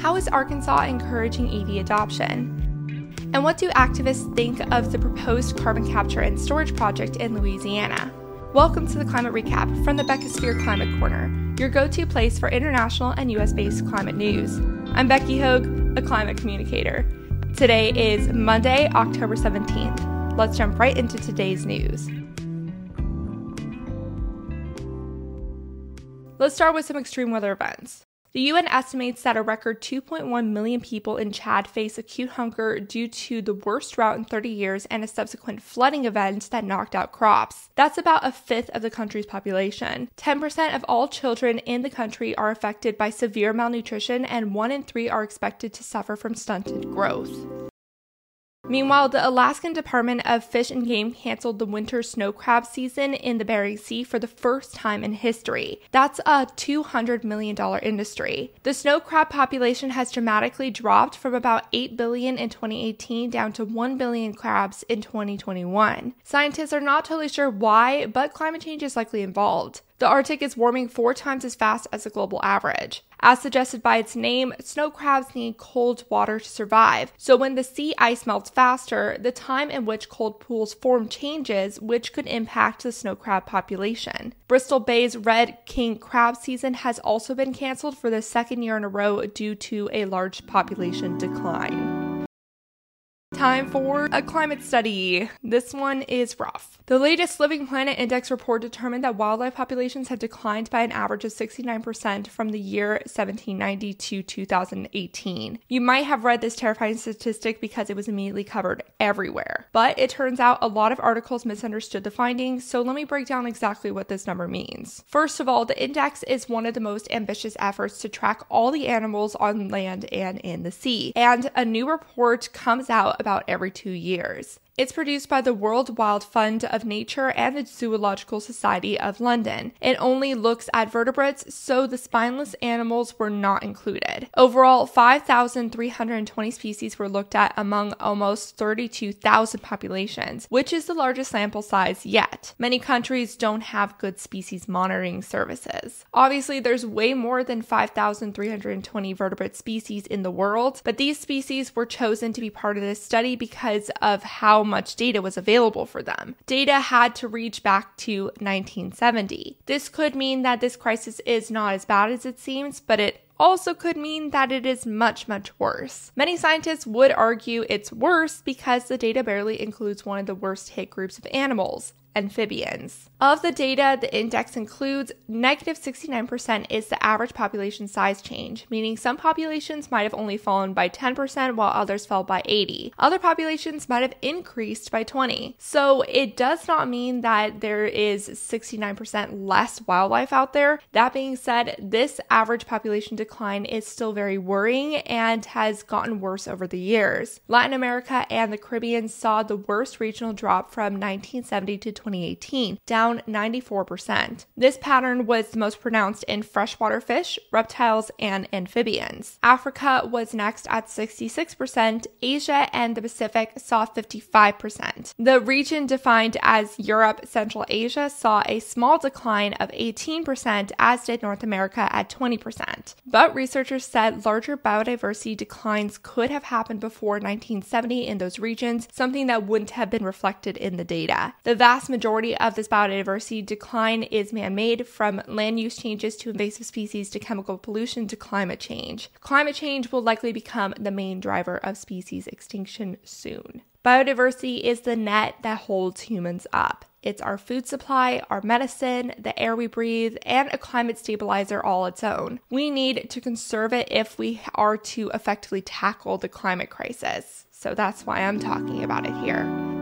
How is Arkansas encouraging EV adoption? And what do activists think of the proposed carbon capture and storage project in Louisiana? Welcome to the Climate Recap from the Beckosphere Climate Corner, your go to place for international and US based climate news. I'm Becky Hogue, a climate communicator. Today is Monday, October 17th. Let's jump right into today's news. Let's start with some extreme weather events. The UN estimates that a record 2.1 million people in Chad face acute hunger due to the worst drought in 30 years and a subsequent flooding event that knocked out crops. That's about a fifth of the country's population. 10% of all children in the country are affected by severe malnutrition, and 1 in 3 are expected to suffer from stunted growth. Meanwhile, the Alaskan Department of Fish and Game canceled the winter snow crab season in the Bering Sea for the first time in history. That's a $200 million industry. The snow crab population has dramatically dropped from about 8 billion in 2018 down to 1 billion crabs in 2021. Scientists are not totally sure why, but climate change is likely involved. The Arctic is warming four times as fast as the global average. As suggested by its name, snow crabs need cold water to survive. So when the sea ice melts faster, the time in which cold pools form changes, which could impact the snow crab population. Bristol Bay's red king crab season has also been canceled for the second year in a row due to a large population decline. Time for a climate study. This one is rough. The latest Living Planet Index report determined that wildlife populations had declined by an average of 69% from the year 1790 to 2018. You might have read this terrifying statistic because it was immediately covered everywhere. But it turns out a lot of articles misunderstood the findings, so let me break down exactly what this number means. First of all, the index is one of the most ambitious efforts to track all the animals on land and in the sea. And a new report comes out about every two years. It's produced by the World Wide Fund of Nature and the Zoological Society of London. It only looks at vertebrates, so the spineless animals were not included. Overall, 5,320 species were looked at among almost 32,000 populations, which is the largest sample size yet. Many countries don't have good species monitoring services. Obviously, there's way more than 5,320 vertebrate species in the world, but these species were chosen to be part of this study because of how much data was available for them. Data had to reach back to 1970. This could mean that this crisis is not as bad as it seems, but it also could mean that it is much, much worse. Many scientists would argue it's worse because the data barely includes one of the worst hit groups of animals, amphibians. Of the data the index includes, negative 69% is the average population size change, meaning some populations might have only fallen by 10% while others fell by 80. Other populations might have increased by 20. So it does not mean that there is 69% less wildlife out there. That being said, this average population decline is still very worrying and has gotten worse over the years. Latin America and the Caribbean saw the worst regional drop from 1970 to 2018, down 94%. This pattern was the most pronounced in freshwater fish, reptiles, and amphibians. Africa was next at 66%, Asia and the Pacific saw 55%. The region defined as Europe, Central Asia saw a small decline of 18%, as did North America at 20%. But researchers said larger biodiversity declines could have happened before 1970 in those regions, something that wouldn't have been reflected in the data. The vast majority of this biodiversity decline is man made from land use changes to invasive species to chemical pollution to climate change. Climate change will likely become the main driver of species extinction soon. Biodiversity is the net that holds humans up. It's our food supply, our medicine, the air we breathe, and a climate stabilizer all its own. We need to conserve it if we are to effectively tackle the climate crisis. So that's why I'm talking about it here.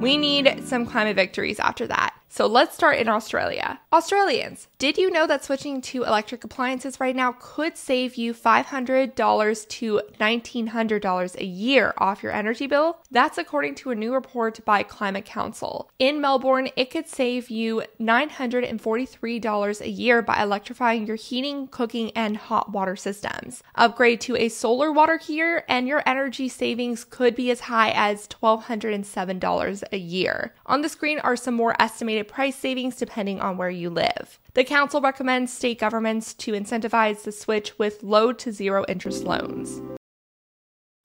We need some climate victories after that. So let's start in Australia. Australians, did you know that switching to electric appliances right now could save you $500 to $1,900 a year off your energy bill? That's according to a new report by Climate Council. In Melbourne, it could save you $943 a year by electrifying your heating, cooking, and hot water systems. Upgrade to a solar water heater, and your energy savings could be as high as $1,207 a year. On the screen are some more estimated price savings depending on where you live. The council recommends state governments to incentivize the switch with low to zero interest loans.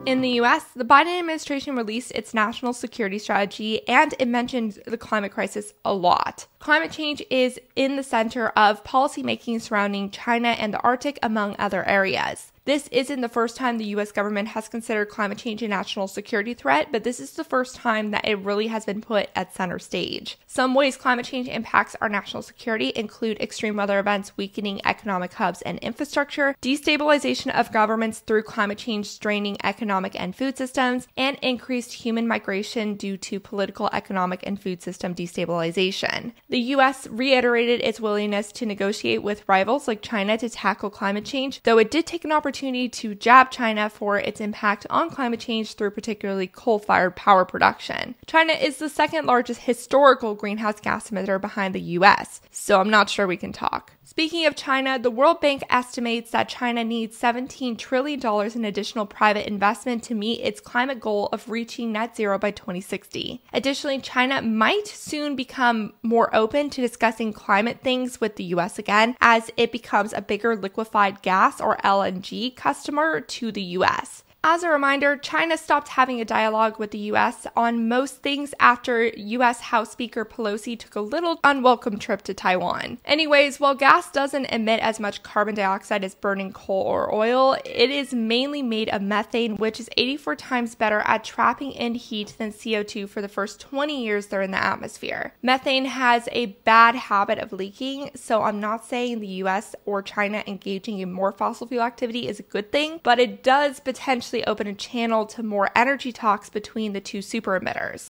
In the US, the Biden administration released its national security strategy and it mentioned the climate crisis a lot. Climate change is in the center of policymaking surrounding China and the Arctic, among other areas. This isn't the first time the US government has considered climate change a national security threat, but this is the first time that it really has been put at center stage. Some ways climate change impacts our national security include extreme weather events weakening economic hubs and infrastructure, destabilization of governments through climate change straining economic and food systems, and increased human migration due to political, economic, and food system destabilization. The US reiterated its willingness to negotiate with rivals like China to tackle climate change, though it did take an opportunity to jab China for its impact on climate change through particularly coal fired power production. China is the second largest historical greenhouse gas emitter behind the US, so I'm not sure we can talk. Speaking of China, the World Bank estimates that China needs $17 trillion in additional private investment to meet its climate goal of reaching net zero by 2060. Additionally, China might soon become more open to discussing climate things with the US again as it becomes a bigger liquefied gas or LNG customer to the US. As a reminder, China stopped having a dialogue with the US on most things after US House Speaker Pelosi took a little unwelcome trip to Taiwan. Anyways, while gas doesn't emit as much carbon dioxide as burning coal or oil, it is mainly made of methane, which is 84 times better at trapping in heat than CO2 for the first 20 years they're in the atmosphere. Methane has a bad habit of leaking, so I'm not saying the US or China engaging in more fossil fuel activity is a good thing, but it does potentially open a channel to more energy talks between the two super emitters.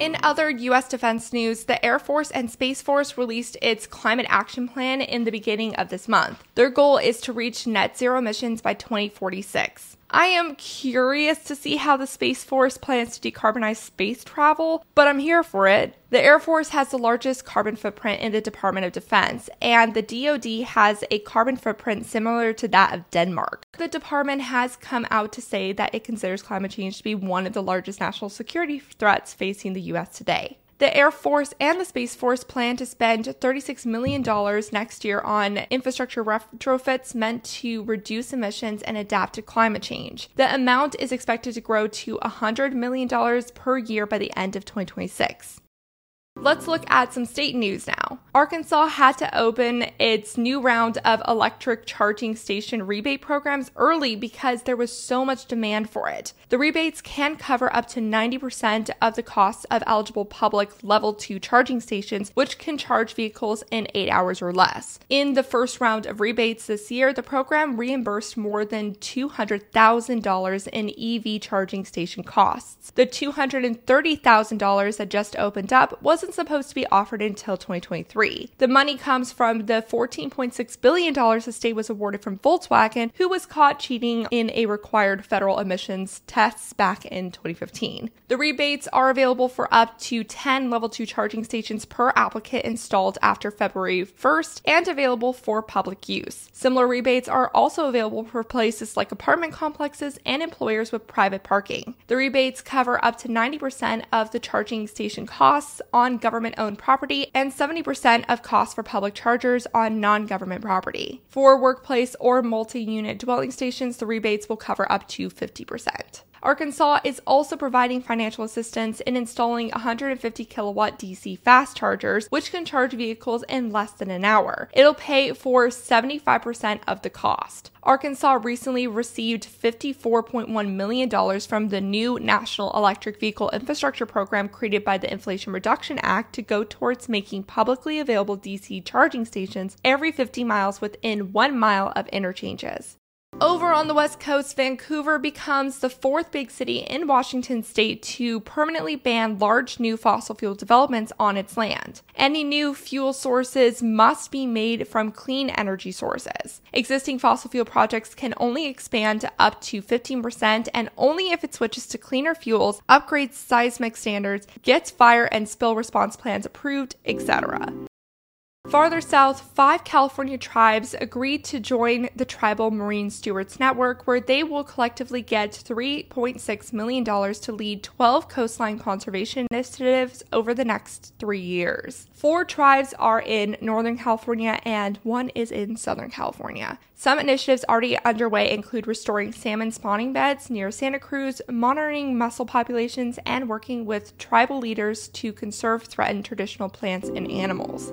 In other US defense news, the Air Force and Space Force released its climate action plan in the beginning of this month. Their goal is to reach net zero emissions by 2046. I am curious to see how the Space Force plans to decarbonize space travel, but I'm here for it. The Air Force has the largest carbon footprint in the Department of Defense, and the DoD has a carbon footprint similar to that of Denmark. The department has come out to say that it considers climate change to be one of the largest national security threats facing the U.S. today. The Air Force and the Space Force plan to spend $36 million next year on infrastructure retrofits meant to reduce emissions and adapt to climate change. The amount is expected to grow to $100 million per year by the end of 2026. Let's look at some state news now. Arkansas had to open its new round of electric charging station rebate programs early because there was so much demand for it. The rebates can cover up to 90% of the costs of eligible public level 2 charging stations, which can charge vehicles in 8 hours or less. In the first round of rebates this year, the program reimbursed more than $200,000 in EV charging station costs. The $230,000 that just opened up was wasn't supposed to be offered until 2023. The money comes from the $14.6 billion the state was awarded from Volkswagen, who was caught cheating in a required federal emissions tests back in 2015. The rebates are available for up to 10 level 2 charging stations per applicant installed after February 1st and available for public use. Similar rebates are also available for places like apartment complexes and employers with private parking. The rebates cover up to 90% of the charging station costs on government owned property and 70% of costs for public chargers on non government property. For workplace or multi unit dwelling stations, the rebates will cover up to 50%. Arkansas is also providing financial assistance in installing 150 kilowatt DC fast chargers, which can charge vehicles in less than an hour. It'll pay for 75% of the cost. Arkansas recently received $54.1 million from the new National Electric Vehicle Infrastructure Program created by the Inflation Reduction Act to go towards making publicly available DC charging stations every 50 miles within one mile of interchanges. Over on the West Coast, Vancouver becomes the fourth big city in Washington state to permanently ban large new fossil fuel developments on its land. Any new fuel sources must be made from clean energy sources. Existing fossil fuel projects can only expand to up to 15% and only if it switches to cleaner fuels, upgrades seismic standards, gets fire and spill response plans approved, etc. Farther south, five California tribes agreed to join the Tribal Marine Stewards Network, where they will collectively get $3.6 million to lead 12 coastline conservation initiatives over the next three years. Four tribes are in Northern California and one is in Southern California. Some initiatives already underway include restoring salmon spawning beds near Santa Cruz, monitoring mussel populations, and working with tribal leaders to conserve threatened traditional plants and animals.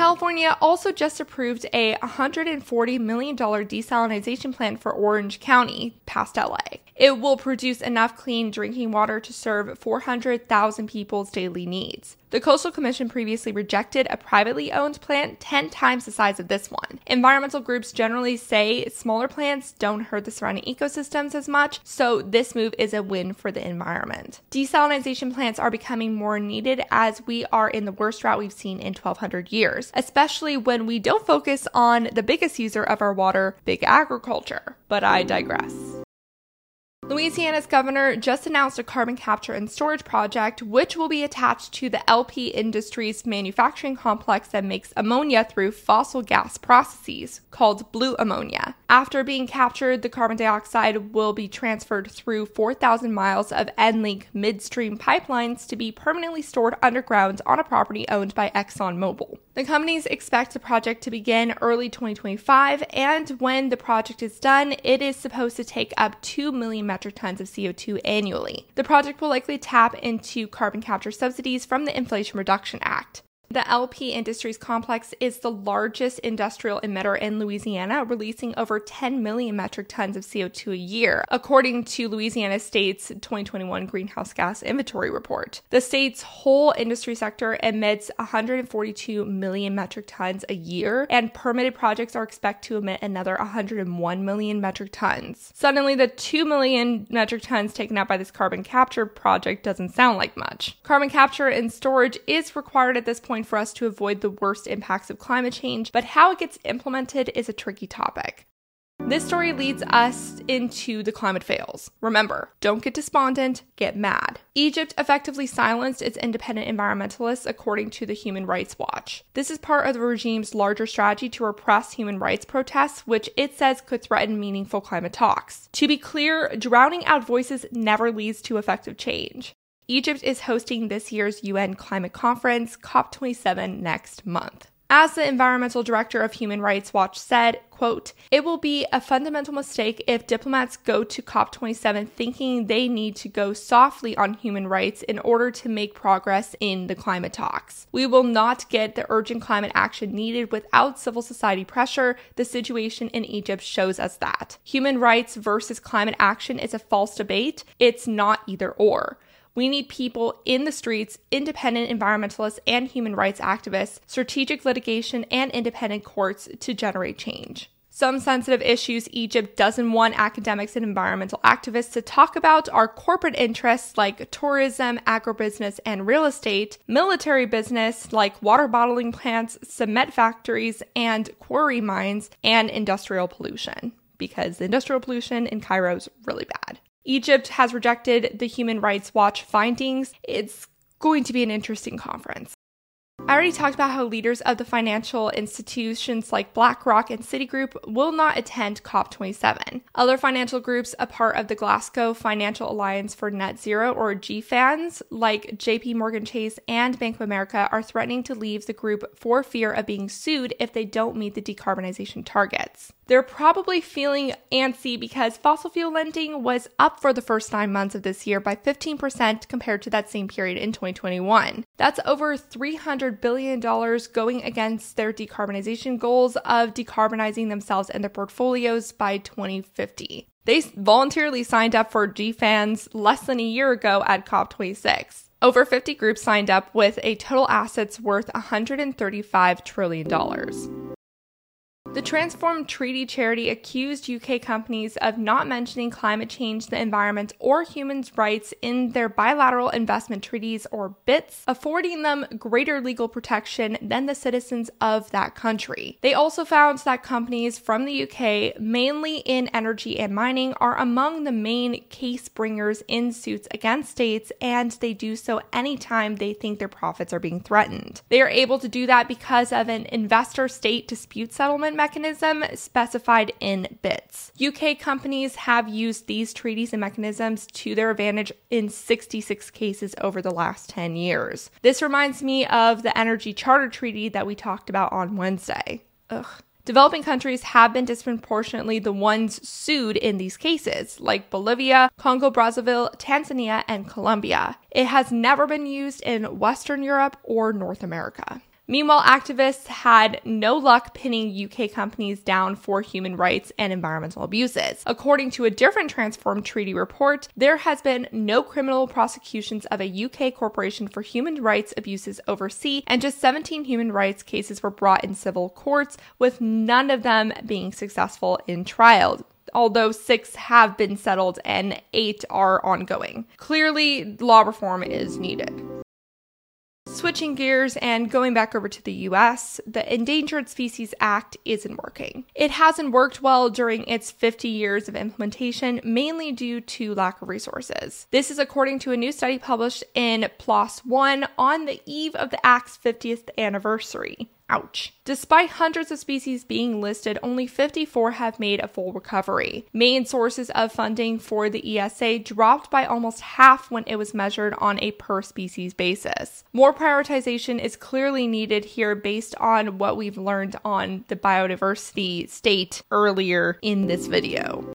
California also just approved a $140 million desalination plant for Orange County, past LA. It will produce enough clean drinking water to serve 400,000 people's daily needs. The Coastal Commission previously rejected a privately owned plant 10 times the size of this one. Environmental groups generally say smaller plants don't hurt the surrounding ecosystems as much, so this move is a win for the environment. Desalination plants are becoming more needed as we are in the worst drought we've seen in 1200 years, especially when we don't focus on the biggest user of our water, big agriculture. But I digress. Louisiana's governor just announced a carbon capture and storage project, which will be attached to the LP Industries manufacturing complex that makes ammonia through fossil gas processes, called blue ammonia. After being captured, the carbon dioxide will be transferred through 4,000 miles of EnLink midstream pipelines to be permanently stored underground on a property owned by ExxonMobil. The companies expect the project to begin early 2025, and when the project is done, it is supposed to take up 2 million metric tons of CO2 annually. The project will likely tap into carbon capture subsidies from the Inflation Reduction Act. The LP Industries complex is the largest industrial emitter in Louisiana, releasing over 10 million metric tons of CO2 a year, according to Louisiana State's 2021 greenhouse gas inventory report. The state's whole industry sector emits 142 million metric tons a year, and permitted projects are expected to emit another 101 million metric tons. Suddenly, the 2 million metric tons taken out by this carbon capture project doesn't sound like much. Carbon capture and storage is required at this point for us to avoid the worst impacts of climate change, but how it gets implemented is a tricky topic. This story leads us into the climate fails. Remember, don't get despondent, get mad. Egypt effectively silenced its independent environmentalists, according to the Human Rights Watch. This is part of the regime's larger strategy to repress human rights protests, which it says could threaten meaningful climate talks. To be clear, drowning out voices never leads to effective change. Egypt is hosting this year's UN climate conference, COP27, next month. As the environmental director of Human Rights Watch said, quote, "It will be a fundamental mistake if diplomats go to COP27 thinking they need to go softly on human rights in order to make progress in the climate talks. We will not get the urgent climate action needed without civil society pressure. The situation in Egypt shows us that. Human rights versus climate action is a false debate. It's not either or." We need people in the streets, independent environmentalists and human rights activists, strategic litigation, and independent courts to generate change. Some sensitive issues Egypt doesn't want academics and environmental activists to talk about are corporate interests like tourism, agribusiness, and real estate, military business like water bottling plants, cement factories, and quarry mines, and industrial pollution. Because industrial pollution in Cairo is really bad. Egypt has rejected the Human Rights Watch findings. It's going to be an interesting conference. I already talked about how leaders of the financial institutions like BlackRock and Citigroup will not attend COP27. Other financial groups, a part of the Glasgow Financial Alliance for Net Zero or GFANZ, like JP Morgan Chase and Bank of America, are threatening to leave the group for fear of being sued if they don't meet the decarbonization targets. They're probably feeling antsy because fossil fuel lending was up for the first nine months of this year by 15% compared to that same period in 2021. That's over $300 billion going against their decarbonization goals of decarbonizing themselves and their portfolios by 2050. They voluntarily signed up for GFANZ less than a year ago at COP26. Over 50 groups signed up with a total assets worth $135 trillion. The Transform Trade charity accused UK companies of not mentioning climate change, the environment, or human rights in their bilateral investment treaties or BITs, affording them greater legal protection than the citizens of that country. They also found that companies from the UK, mainly in energy and mining, are among the main case bringers in suits against states, and they do so anytime they think their profits are being threatened. They are able to do that because of an investor state dispute settlement mechanism specified in BITs. UK companies have used these treaties and mechanisms to their advantage in 66 cases over the last 10 years. This reminds me of the Energy Charter Treaty that we talked about on Wednesday. Ugh. Developing countries have been disproportionately the ones sued in these cases, like Bolivia, Congo Brazzaville, Tanzania, and Colombia. It has never been used in Western Europe or North America. Meanwhile, activists had no luck pinning UK companies down for human rights and environmental abuses. According to a different Transform Trade report, there has been no criminal prosecutions of a UK corporation for human rights abuses overseas, and just 17 human rights cases were brought in civil courts, with none of them being successful in trial although six have been settled and eight are ongoing. Clearly, law reform is needed. Switching gears and going back over to the US, the Endangered Species Act isn't working. It hasn't worked well during its 50 years of implementation, mainly due to lack of resources. This is according to a new study published in PLOS One on the eve of the Act's 50th anniversary. Ouch. Despite hundreds of species being listed, only 54 have made a full recovery. Main sources of funding for the ESA dropped by almost half when it was measured on a per species basis. More prioritization is clearly needed here based on what we've learned on the biodiversity state earlier in this video.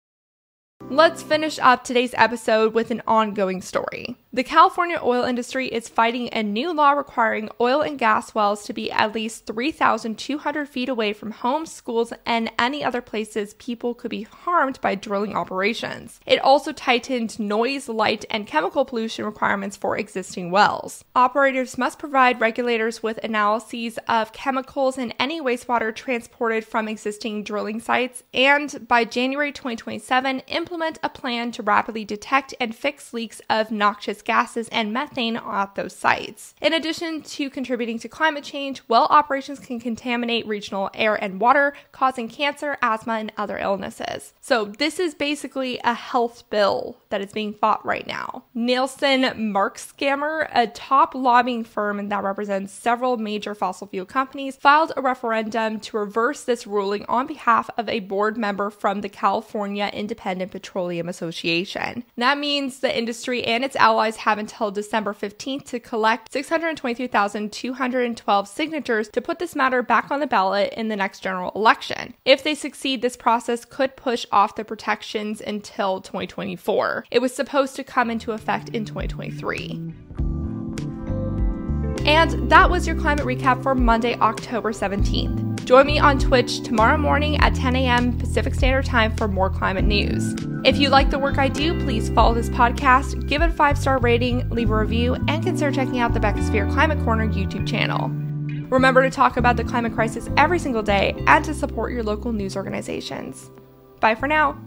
Let's finish up today's episode with an ongoing story. The California oil industry is fighting a new law requiring oil and gas wells to be at least 3,200 feet away from homes, schools, and any other places people could be harmed by drilling operations. It also tightened noise, light, and chemical pollution requirements for existing wells. Operators must provide regulators with analyses of chemicals in any wastewater transported from existing drilling sites, and by January 2027, implement a plan to rapidly detect and fix leaks of noxious gases and methane at those sites. In addition to contributing to climate change, well operations can contaminate regional air and water, causing cancer, asthma, and other illnesses. So, this is basically a health bill that is being fought right now. Nielsen Merksamer, a top lobbying firm that represents several major fossil fuel companies, filed a referendum to reverse this ruling on behalf of a board member from the California Independent Petroleum Association. That means the industry and its allies have until December 15th to collect 623,212 signatures to put this matter back on the ballot in the next general election. If they succeed, this process could push off the protections until 2024. It was supposed to come into effect in 2023. And that was your climate recap for Monday, October 17th. Join me on Twitch tomorrow morning at 10 a.m. Pacific Standard Time for more climate news. If you like the work I do, please follow this podcast, give it a five star rating, leave a review, and consider checking out the Beckosphere Climate Corner YouTube channel. Remember to talk about the climate crisis every single day and to support your local news organizations. Bye for now.